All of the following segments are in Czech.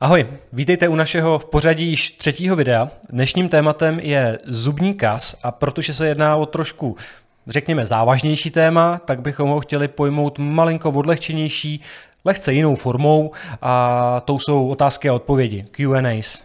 Ahoj, vítejte u našeho v pořadí již třetího videa. Dnešním tématem je zubní kas a protože se jedná o trošku, řekněme, závažnější téma, tak bychom ho chtěli pojmout malinko odlehčenější, lehce jinou formou a to jsou otázky a odpovědi, Q&As.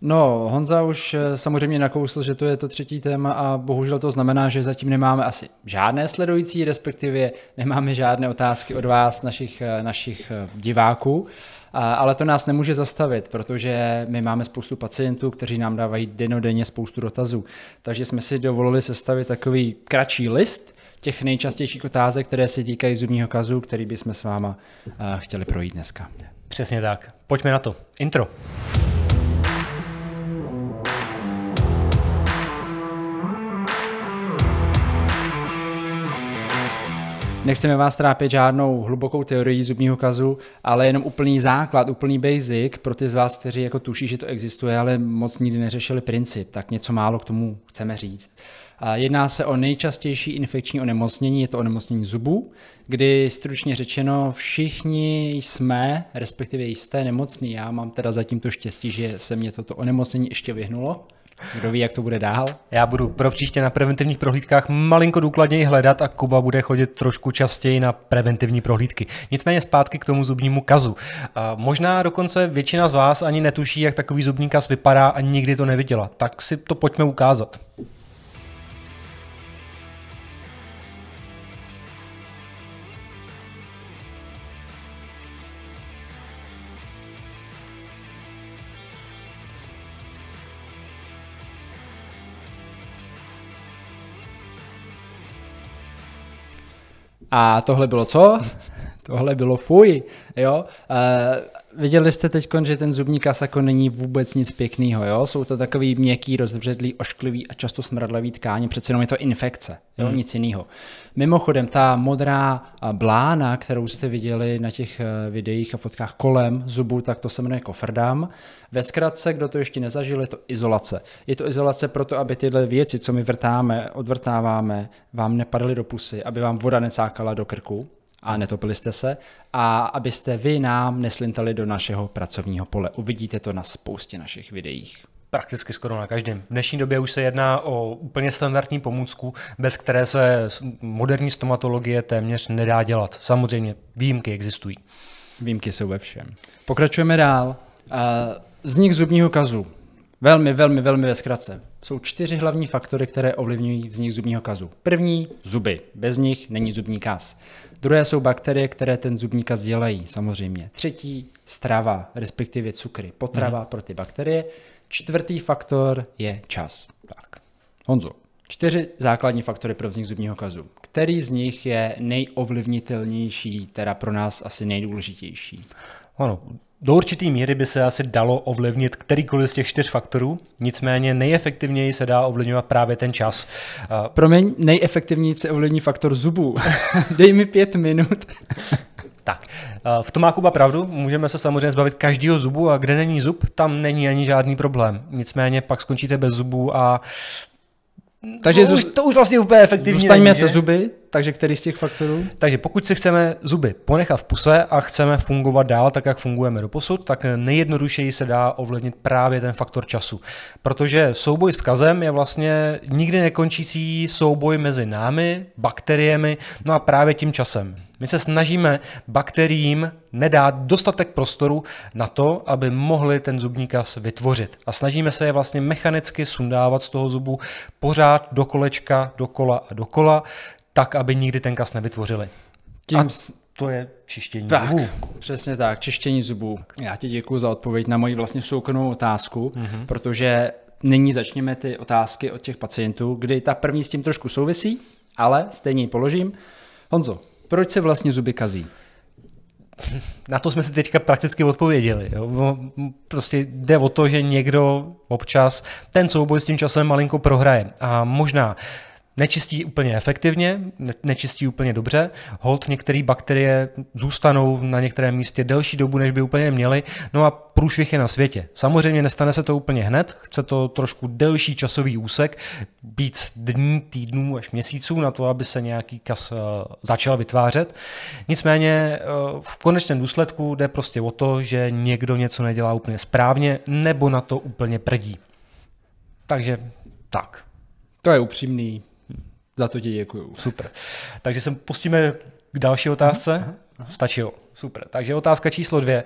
No, Honza už eh, samozřejmě nakousl, že to je to třetí téma a bohužel to znamená, že zatím nemáme asi žádné sledující, respektive nemáme žádné otázky od vás, našich, eh, našich eh, diváků. Ale to nás nemůže zastavit, protože my máme spoustu pacientů, kteří nám dávají denodenně spoustu dotazů. Takže jsme si dovolili sestavit takový kratší list těch nejčastějších otázek, které se týkají zubního kazu, který bychom s váma chtěli projít dneska. Přesně tak. Pojďme na to. Intro. Nechceme vás trápit žádnou hlubokou teorii zubního kazu, ale jenom úplný základ, úplný basic pro ty z vás, kteří jako tuší, že to existuje, ale moc nikdy neřešili princip, tak něco málo k tomu chceme říct. Jedná se o nejčastější infekční onemocnění, je to onemocnění zubů, kdy stručně řečeno všichni jsme, respektive jste nemocní. Já mám teda zatím to štěstí, že se mě toto onemocnění ještě vyhnulo. Kdo ví, jak to bude dál? Já budu pro příště na preventivních prohlídkách malinko důkladněji hledat a Kuba bude chodit trošku častěji na preventivní prohlídky. Nicméně zpátky k tomu zubnímu kazu. Možná dokonce většina z vás ani netuší, jak takový zubní kaz vypadá a nikdy to neviděla. Tak si to pojďme ukázat. A tohle bylo co? tohle bylo fuj, jo. Uh, viděli jste teď, že ten zubní kas jako není vůbec nic pěkného, jo. Jsou to takový měkký, rozvředlý, ošklivý a často smradlavý tkáně, přece jenom je to infekce, jo, hmm. nic jiného. Mimochodem, ta modrá blána, kterou jste viděli na těch eh, videích a fotkách kolem zubu, tak to se jmenuje kofrdam. Ve zkratce, kdo to ještě nezažil, je to izolace. Je to izolace proto, aby tyhle věci, co my vrtáme, odvrtáváme, vám nepadaly do pusy, aby vám voda necákala do krku, a netopili jste se a abyste vy nám neslintali do našeho pracovního pole. Uvidíte to na spoustě našich videích. Prakticky skoro na každém. V dnešní době už se jedná o úplně standardní pomůcku, bez které se moderní stomatologie téměř nedá dělat. Samozřejmě výjimky existují. Výjimky jsou ve všem. Pokračujeme dál. Vznik zubního kazu. Velmi, velmi, velmi ve zkratce. Jsou čtyři hlavní faktory, které ovlivňují vznik zubního kazu. První, zuby. Bez nich není zubní kaz. Druhé jsou bakterie, které ten zubní kaz dělají, samozřejmě. Třetí, strava, respektive cukry, potrava hmm. pro ty bakterie. Čtvrtý faktor je čas. Tak, Honzo, čtyři základní faktory pro vznik zubního kazu. Který z nich je nejovlivnitelnější, teda pro nás asi nejdůležitější? Ano, do určité míry by se asi dalo ovlivnit kterýkoliv z těch čtyř faktorů, nicméně nejefektivněji se dá ovlivňovat právě ten čas. Promiň, nejefektivněji se ovlivní faktor zubů. Dej mi pět minut. Tak, v tom má Kuba pravdu, můžeme se samozřejmě zbavit každého zubu a kde není zub, tam není ani žádný problém. Nicméně pak skončíte bez zubů a takže to, už, to už vlastně úplně efektivní Zůstaňme se zuby, takže který z těch faktorů? Takže pokud si chceme zuby ponechat v puse a chceme fungovat dál tak, jak fungujeme do posud, tak nejjednodušeji se dá ovlivnit právě ten faktor času. Protože souboj s kazem je vlastně nikdy nekončící souboj mezi námi, bakteriemi, no a právě tím časem. My se snažíme bakteriím nedát dostatek prostoru na to, aby mohli ten zubní kas vytvořit. A snažíme se je vlastně mechanicky sundávat z toho zubu pořád do kolečka, dokola a dokola, tak, aby nikdy ten kas nevytvořili. Tím... A to je čištění tak, zubů. Přesně tak, čištění zubů. Já ti děkuji za odpověď na moji vlastně soukromou otázku, mm-hmm. protože nyní začněme ty otázky od těch pacientů, kdy ta první s tím trošku souvisí, ale stejně ji položím. Honzo, proč se vlastně zuby kazí? Na to jsme si teďka prakticky odpověděli. Jo. Prostě jde o to, že někdo občas ten souboj s tím časem malinko prohraje. A možná nečistí úplně efektivně, nečistí úplně dobře. Hold některé bakterie zůstanou na některém místě delší dobu, než by úplně měly. No a průšvih je na světě. Samozřejmě nestane se to úplně hned, chce to trošku delší časový úsek, víc dní, týdnů až měsíců na to, aby se nějaký kas eh, začal vytvářet. Nicméně eh, v konečném důsledku jde prostě o to, že někdo něco nedělá úplně správně nebo na to úplně prdí. Takže tak. To je upřímný. Za to ti děkuju. Super. Takže se pustíme k další otázce. Stačilo. Super. Takže otázka číslo dvě.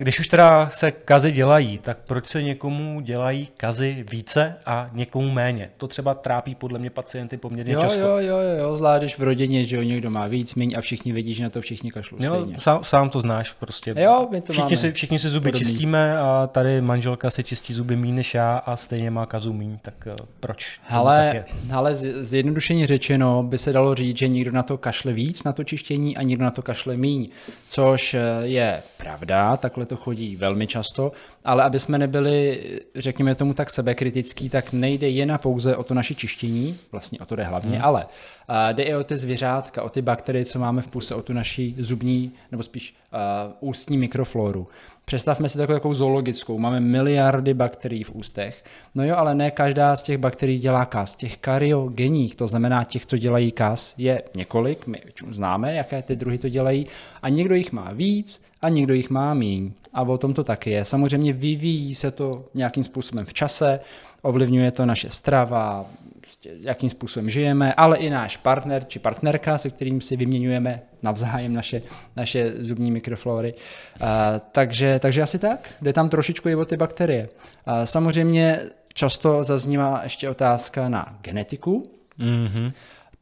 Když už teda se kazy dělají, tak proč se někomu dělají kazy více a někomu méně? To třeba trápí podle mě pacienty poměrně jo, často. Jo, jo, jo, zvlášť když v rodině, že jo, někdo má víc, méně a všichni vidí, že na to všichni kašlou jo, stejně. Sám, sám to znáš prostě. Jo, my to všichni, máme si, všichni si zuby podobný. čistíme a tady manželka si čistí zuby méně než já a stejně má kazu míň, tak uh, proč? Ale, ale zjednodušeně řečeno by se dalo říct, že někdo na to kašle víc, na to čištění a někdo na to kašle míň, což eh, je pravda, takhle to chodí velmi často, ale aby jsme nebyli, řekněme tomu tak sebekritický, tak nejde jen a pouze o to naše čištění, vlastně o to jde hlavně, hmm. ale uh, jde i o ty zvířátka, o ty bakterie, co máme v puse, o tu naší zubní, nebo spíš uh, ústní mikrofloru. Představme si takovou, takovou zoologickou. Máme miliardy bakterií v ústech. No jo, ale ne každá z těch bakterií dělá kas. Těch kariogenních, to znamená těch, co dělají kas, je několik. My známe, jaké ty druhy to dělají. A někdo jich má víc a někdo jich má míň. A o tom to taky je. Samozřejmě vyvíjí se to nějakým způsobem v čase, ovlivňuje to naše strava, prostě jakým způsobem žijeme, ale i náš partner či partnerka, se kterým si vyměňujeme navzájem naše, naše zubní mikroflory. Uh, takže, takže asi tak, jde tam trošičku i o ty bakterie. Uh, samozřejmě často zaznívá ještě otázka na genetiku. Mm-hmm.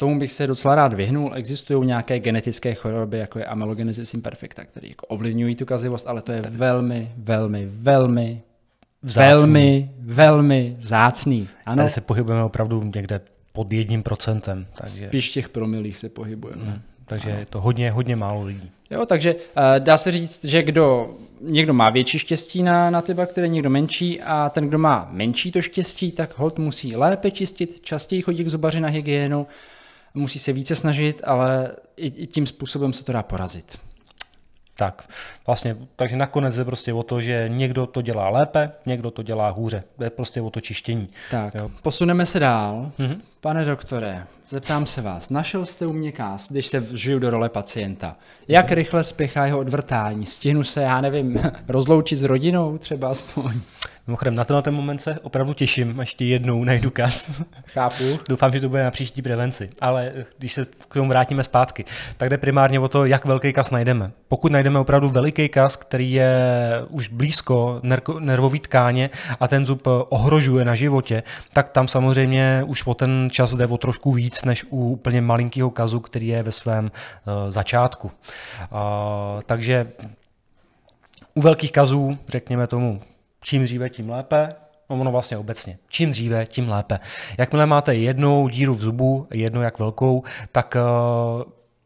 Tomu bych se docela rád vyhnul. Existují nějaké genetické choroby, jako je amelogenesis imperfecta, které jako ovlivňují tu kazivost, ale to je velmi, velmi, velmi Vzácný. Velmi, velmi vzácný. Ano. Tady se pohybujeme opravdu někde pod jedním procentem. Takže... Spíš těch promilých se pohybujeme. Hmm. Takže ano. je to hodně, hodně málo lidí. Jo, takže uh, dá se říct, že kdo, někdo má větší štěstí na, na ty bakterie, někdo menší a ten, kdo má menší to štěstí, tak hod musí lépe čistit, častěji chodit k zubaři na hygienu, musí se více snažit, ale i, i tím způsobem se to dá porazit. Tak, vlastně, takže nakonec je prostě o to, že někdo to dělá lépe, někdo to dělá hůře. Je prostě o to čištění. Tak, jo. posuneme se dál. Mm-hmm. Pane doktore, zeptám se vás, našel jste u mě kás, když se žiju do role pacienta. Jak rychle spěchá jeho odvrtání? Stihnu se, já nevím, rozloučit s rodinou třeba aspoň? Mimochodem, na tenhle ten moment se opravdu těším, až ti jednou najdu kas. Chápu. Doufám, že to bude na příští prevenci. Ale když se k tomu vrátíme zpátky, tak jde primárně o to, jak velký kas najdeme. Pokud najdeme opravdu veliký kas, který je už blízko nervové tkáně a ten zub ohrožuje na životě, tak tam samozřejmě už o ten čas jde o trošku víc, než u úplně malinkého kazu, který je ve svém uh, začátku. Uh, takže u velkých kazů, řekněme tomu čím dříve, tím lépe. No ono vlastně obecně. Čím dříve, tím lépe. Jakmile máte jednou díru v zubu, jednu jak velkou, tak uh,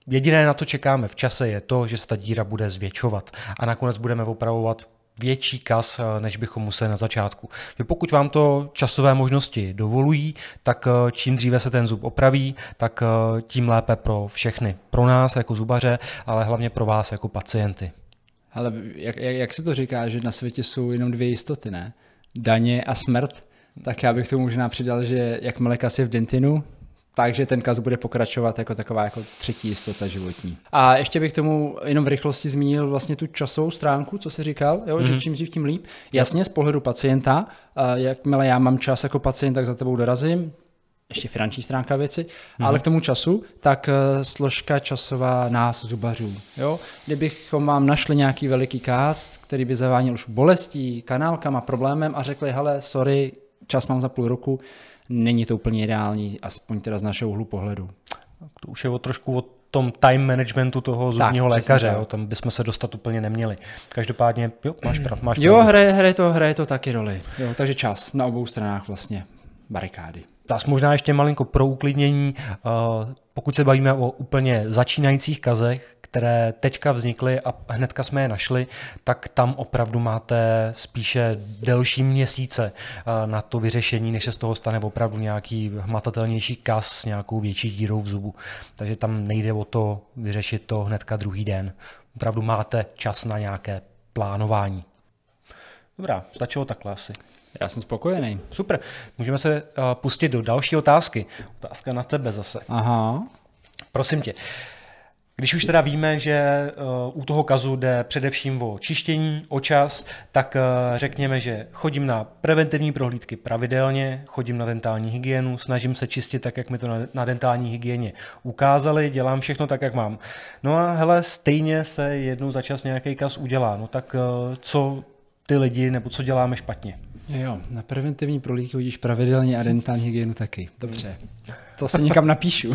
jediné na to čekáme v čase je to, že se ta díra bude zvětšovat a nakonec budeme opravovat větší kas, eh, než bychom museli na začátku. Že pokud vám to časové možnosti dovolují, tak eh, čím dříve se ten zub opraví, tak tím lépe pro všechny. Pro nás jako zubaře, ale hlavně pro vás jako pacienty. Ale jak, jak, jak se to říká, že na světě jsou jenom dvě jistoty, ne? Daně a smrt. Tak já bych tomu možná přidal, že jakmile kas je v dentinu, takže ten kas bude pokračovat jako taková jako třetí jistota životní. A ještě bych tomu jenom v rychlosti zmínil vlastně tu časovou stránku, co se říkal, jo, mm-hmm. že mhm. čím dřív tím líp. Jasně z pohledu pacienta, jakmile já mám čas jako pacient, tak za tebou dorazím, ještě finanční stránka věci, mm-hmm. ale k tomu času, tak uh, složka časová nás zubařů. Jo? Kdybychom vám našli nějaký veliký kást, který by zaváněl už bolestí, kanálkama, problémem a řekli, hele, sorry, čas mám za půl roku, není to úplně ideální, aspoň teda z našeho úhlu pohledu. To už je o trošku o tom time managementu toho zubního tak, lékaře, jo, tam bychom se dostat úplně neměli. Každopádně, jo, máš pravdu. Máš jo, hraje, hraje, to, hraje to taky roli, jo, takže čas na obou stranách vlastně barikády. Tak možná ještě malinko pro uklidnění. Pokud se bavíme o úplně začínajících kazech, které teďka vznikly a hnedka jsme je našli, tak tam opravdu máte spíše delší měsíce na to vyřešení, než se z toho stane opravdu nějaký hmatatelnější kas s nějakou větší dírou v zubu. Takže tam nejde o to vyřešit to hnedka druhý den. Opravdu máte čas na nějaké plánování. Dobrá, stačilo takhle asi. Já jsem spokojený. Super. Můžeme se uh, pustit do další otázky. Otázka na tebe zase. Aha. Prosím tě. Když už teda víme, že uh, u toho kazu jde především o čištění, o čas, tak uh, řekněme, že chodím na preventivní prohlídky pravidelně, chodím na dentální hygienu, snažím se čistit tak, jak mi to na, na dentální hygieně ukázali, dělám všechno tak, jak mám. No a hele, stejně se jednou za čas nějaký kaz udělá. No tak uh, co ty lidi, nebo co děláme špatně? Jo, na preventivní prohlídky chodíš pravidelně a dentální hygienu taky. Dobře. To si někam napíšu.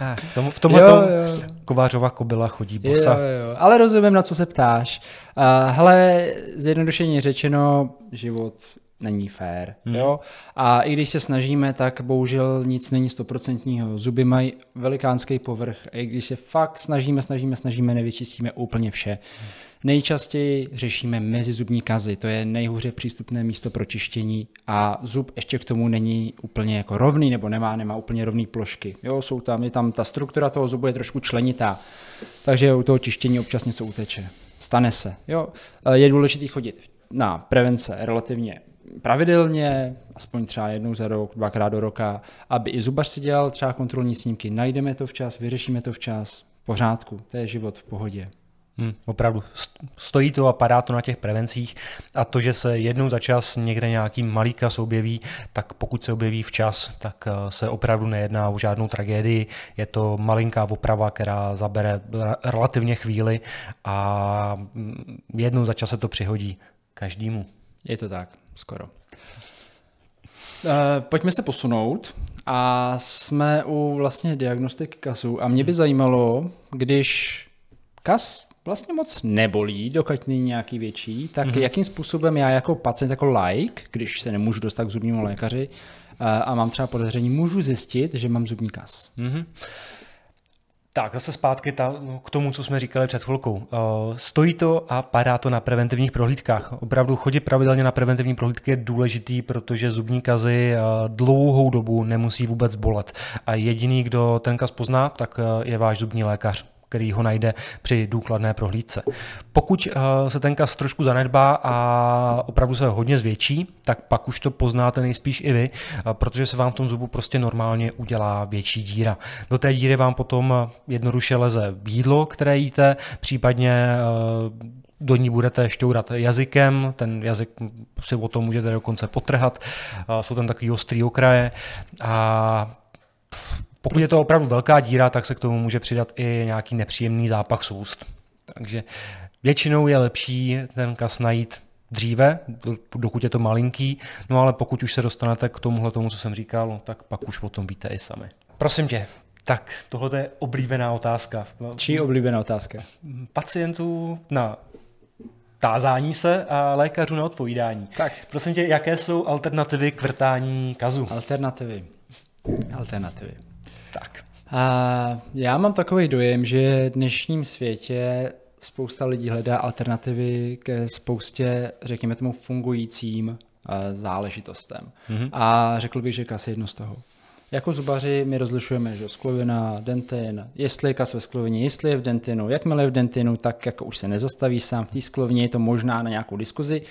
Ah, v, tom, v tomhle jo, jo. Kovářova kobila chodí bosa. Jo, jo. Ale rozumím, na co se ptáš. Uh, hele, zjednodušeně řečeno, život není fér. Hmm. Jo? A i když se snažíme, tak bohužel nic není stoprocentního. Zuby mají velikánský povrch a i když se fakt snažíme, snažíme, snažíme, nevyčistíme úplně vše. Hmm. Nejčastěji řešíme mezizubní kazy, to je nejhůře přístupné místo pro čištění a zub ještě k tomu není úplně jako rovný nebo nemá, nemá úplně rovný plošky. Jo, jsou tam, je tam ta struktura toho zubu je trošku členitá, takže u toho čištění občas něco uteče. Stane se. Jo. Je důležité chodit na prevence relativně pravidelně, aspoň třeba jednou za rok, dvakrát do roka, aby i zubař si dělal třeba kontrolní snímky. Najdeme to včas, vyřešíme to včas, v pořádku, to je život v pohodě. Hmm, opravdu, stojí to a padá to na těch prevencích a to, že se jednou za čas někde nějaký malý kas objeví, tak pokud se objeví včas, tak eh, se opravdu nejedná o žádnou tragédii. Je to malinká oprava, která zabere relativně chvíli a mm, jednou za čas se to přihodí každému. Je to tak, skoro. Uh, pojďme se posunout a jsme u vlastně diagnostiky kasu a mě by zajímalo, když kas vlastně moc nebolí, dokud není nějaký větší, tak mm-hmm. jakým způsobem já jako pacient, jako like, když se nemůžu dostat k zubnímu lékaři a mám třeba podezření, můžu zjistit, že mám zubní kas. Mm-hmm. Tak, zase zpátky ta, k tomu, co jsme říkali před chvilkou. Stojí to a padá to na preventivních prohlídkách. Opravdu chodit pravidelně na preventivní prohlídky je důležitý, protože zubní kazy dlouhou dobu nemusí vůbec bolet. A jediný, kdo ten kaz pozná, tak je váš zubní lékař který ho najde při důkladné prohlídce. Pokud eh, se ten kas trošku zanedbá a opravdu se hodně zvětší, tak pak už to poznáte nejspíš i vy, eh, protože se vám v tom zubu prostě normálně udělá větší díra. Do té díry vám potom jednoduše leze jídlo, které jíte, případně eh, do ní budete šťourat jazykem, ten jazyk si o tom můžete dokonce potrhat, jsou tam takový ostrý okraje a pokud je to opravdu velká díra, tak se k tomu může přidat i nějaký nepříjemný zápach z úst. Takže většinou je lepší ten kas najít dříve, dokud je to malinký, no ale pokud už se dostanete k tomuhle tomu, co jsem říkal, tak pak už o tom víte i sami. Prosím tě, tak tohle je oblíbená otázka. Čí oblíbená otázka? Pacientů na tázání se a lékařů na odpovídání. Tak. Prosím tě, jaké jsou alternativy k vrtání kazu? Alternativy. Alternativy. Tak. A já mám takový dojem, že v dnešním světě spousta lidí hledá alternativy ke spoustě, řekněme tomu, fungujícím eh, záležitostem. Mm-hmm. A řekl bych, že kas je jedno z toho. Jako zubaři my rozlišujeme, že sklovina, dentin, jestli je kas ve sklovině, jestli je v dentinu, jakmile je v dentinu, tak jako už se nezastaví sám v té sklovině, je to možná na nějakou diskuzi.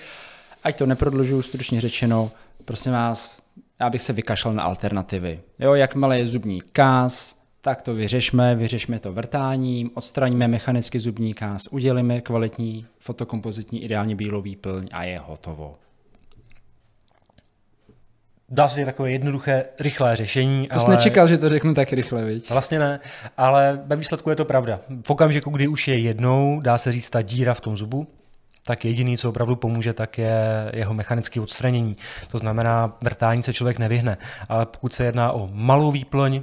Ať to neprodlužuju, stručně řečeno, prosím vás, já bych se vykašlal na alternativy. Jo, jakmile je zubní kás, tak to vyřešme, vyřešme to vrtáním, odstraňme mechanicky zubní kás, udělíme kvalitní fotokompozitní ideálně bílou výplň a je hotovo. Dá se takové jednoduché, rychlé řešení. To ale... jsi nečekal, že to řeknu tak rychle, viď? Vlastně ne, ale ve výsledku je to pravda. V okamžiku, kdy už je jednou, dá se říct ta díra v tom zubu, tak jediný, co opravdu pomůže, tak je jeho mechanické odstranění. To znamená, vrtání se člověk nevyhne, ale pokud se jedná o malou výplň,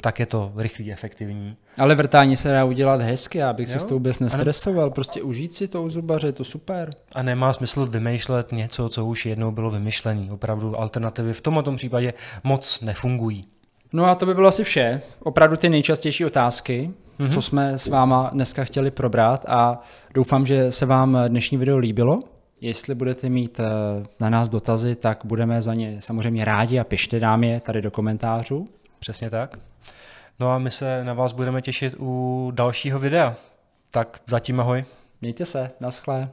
tak je to rychlý, efektivní. Ale vrtání se dá udělat hezky, abych se s tou vůbec nestresoval. Prostě užít si to u zubaře, je to super. A nemá smysl vymýšlet něco, co už jednou bylo vymyšlené. Opravdu alternativy v tomto případě moc nefungují. No a to by bylo asi vše. Opravdu ty nejčastější otázky, mm-hmm. co jsme s váma dneska chtěli probrat a doufám, že se vám dnešní video líbilo. Jestli budete mít eh, na nás dotazy, tak budeme za ně samozřejmě rádi a pište nám je tady do komentářů. Přesně tak. No a my se na vás budeme těšit u dalšího videa. Tak zatím ahoj. Mějte se, naschle.